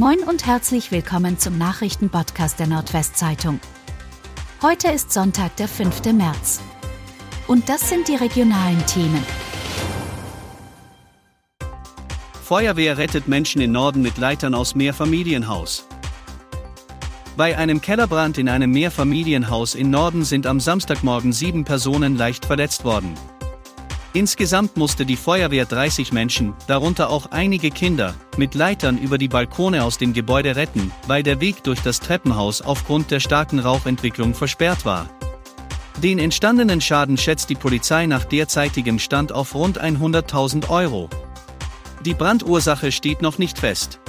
Moin und herzlich willkommen zum Nachrichtenpodcast der Nordwestzeitung. Heute ist Sonntag, der 5. März. Und das sind die regionalen Themen. Feuerwehr rettet Menschen in Norden mit Leitern aus Mehrfamilienhaus. Bei einem Kellerbrand in einem Mehrfamilienhaus in Norden sind am Samstagmorgen sieben Personen leicht verletzt worden. Insgesamt musste die Feuerwehr 30 Menschen, darunter auch einige Kinder, mit Leitern über die Balkone aus dem Gebäude retten, weil der Weg durch das Treppenhaus aufgrund der starken Rauchentwicklung versperrt war. Den entstandenen Schaden schätzt die Polizei nach derzeitigem Stand auf rund 100.000 Euro. Die Brandursache steht noch nicht fest.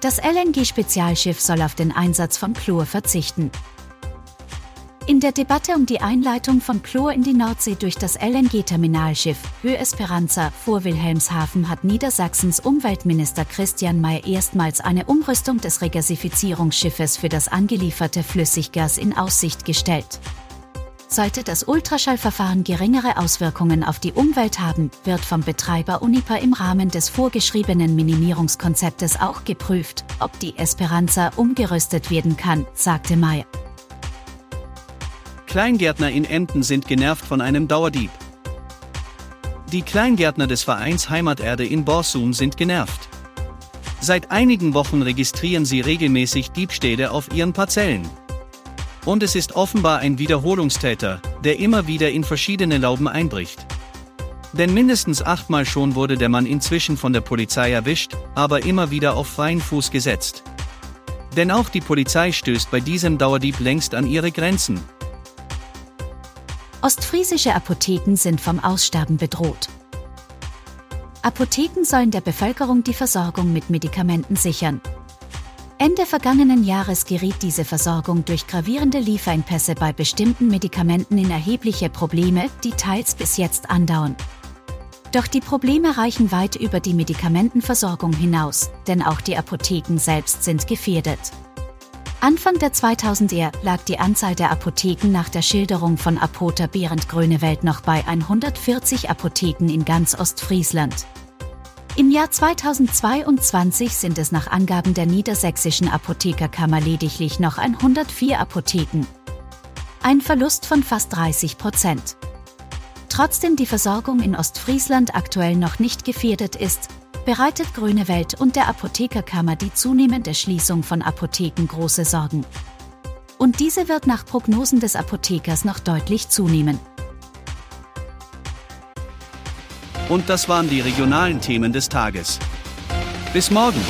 Das LNG-Spezialschiff soll auf den Einsatz von Chlor verzichten. In der Debatte um die Einleitung von Chlor in die Nordsee durch das LNG-Terminalschiff Höhe Esperanza vor Wilhelmshaven hat Niedersachsens Umweltminister Christian May erstmals eine Umrüstung des Regasifizierungsschiffes für das angelieferte Flüssiggas in Aussicht gestellt. Sollte das Ultraschallverfahren geringere Auswirkungen auf die Umwelt haben, wird vom Betreiber Unipa im Rahmen des vorgeschriebenen Minimierungskonzeptes auch geprüft, ob die Esperanza umgerüstet werden kann, sagte May. Kleingärtner in Emden sind genervt von einem Dauerdieb. Die Kleingärtner des Vereins Heimaterde in Borsum sind genervt. Seit einigen Wochen registrieren sie regelmäßig Diebstähle auf ihren Parzellen. Und es ist offenbar ein Wiederholungstäter, der immer wieder in verschiedene Lauben einbricht. Denn mindestens achtmal schon wurde der Mann inzwischen von der Polizei erwischt, aber immer wieder auf freien Fuß gesetzt. Denn auch die Polizei stößt bei diesem Dauerdieb längst an ihre Grenzen, Ostfriesische Apotheken sind vom Aussterben bedroht. Apotheken sollen der Bevölkerung die Versorgung mit Medikamenten sichern. Ende vergangenen Jahres geriet diese Versorgung durch gravierende Lieferengpässe bei bestimmten Medikamenten in erhebliche Probleme, die teils bis jetzt andauern. Doch die Probleme reichen weit über die Medikamentenversorgung hinaus, denn auch die Apotheken selbst sind gefährdet. Anfang der 2000er lag die Anzahl der Apotheken nach der Schilderung von Apoter Behrend Grönewald noch bei 140 Apotheken in ganz Ostfriesland. Im Jahr 2022 sind es nach Angaben der Niedersächsischen Apothekerkammer lediglich noch 104 Apotheken. Ein Verlust von fast 30 Prozent. Trotzdem die Versorgung in Ostfriesland aktuell noch nicht gefährdet ist, bereitet Grüne Welt und der Apothekerkammer die zunehmende Schließung von Apotheken große Sorgen. Und diese wird nach Prognosen des Apothekers noch deutlich zunehmen. Und das waren die regionalen Themen des Tages. Bis morgen!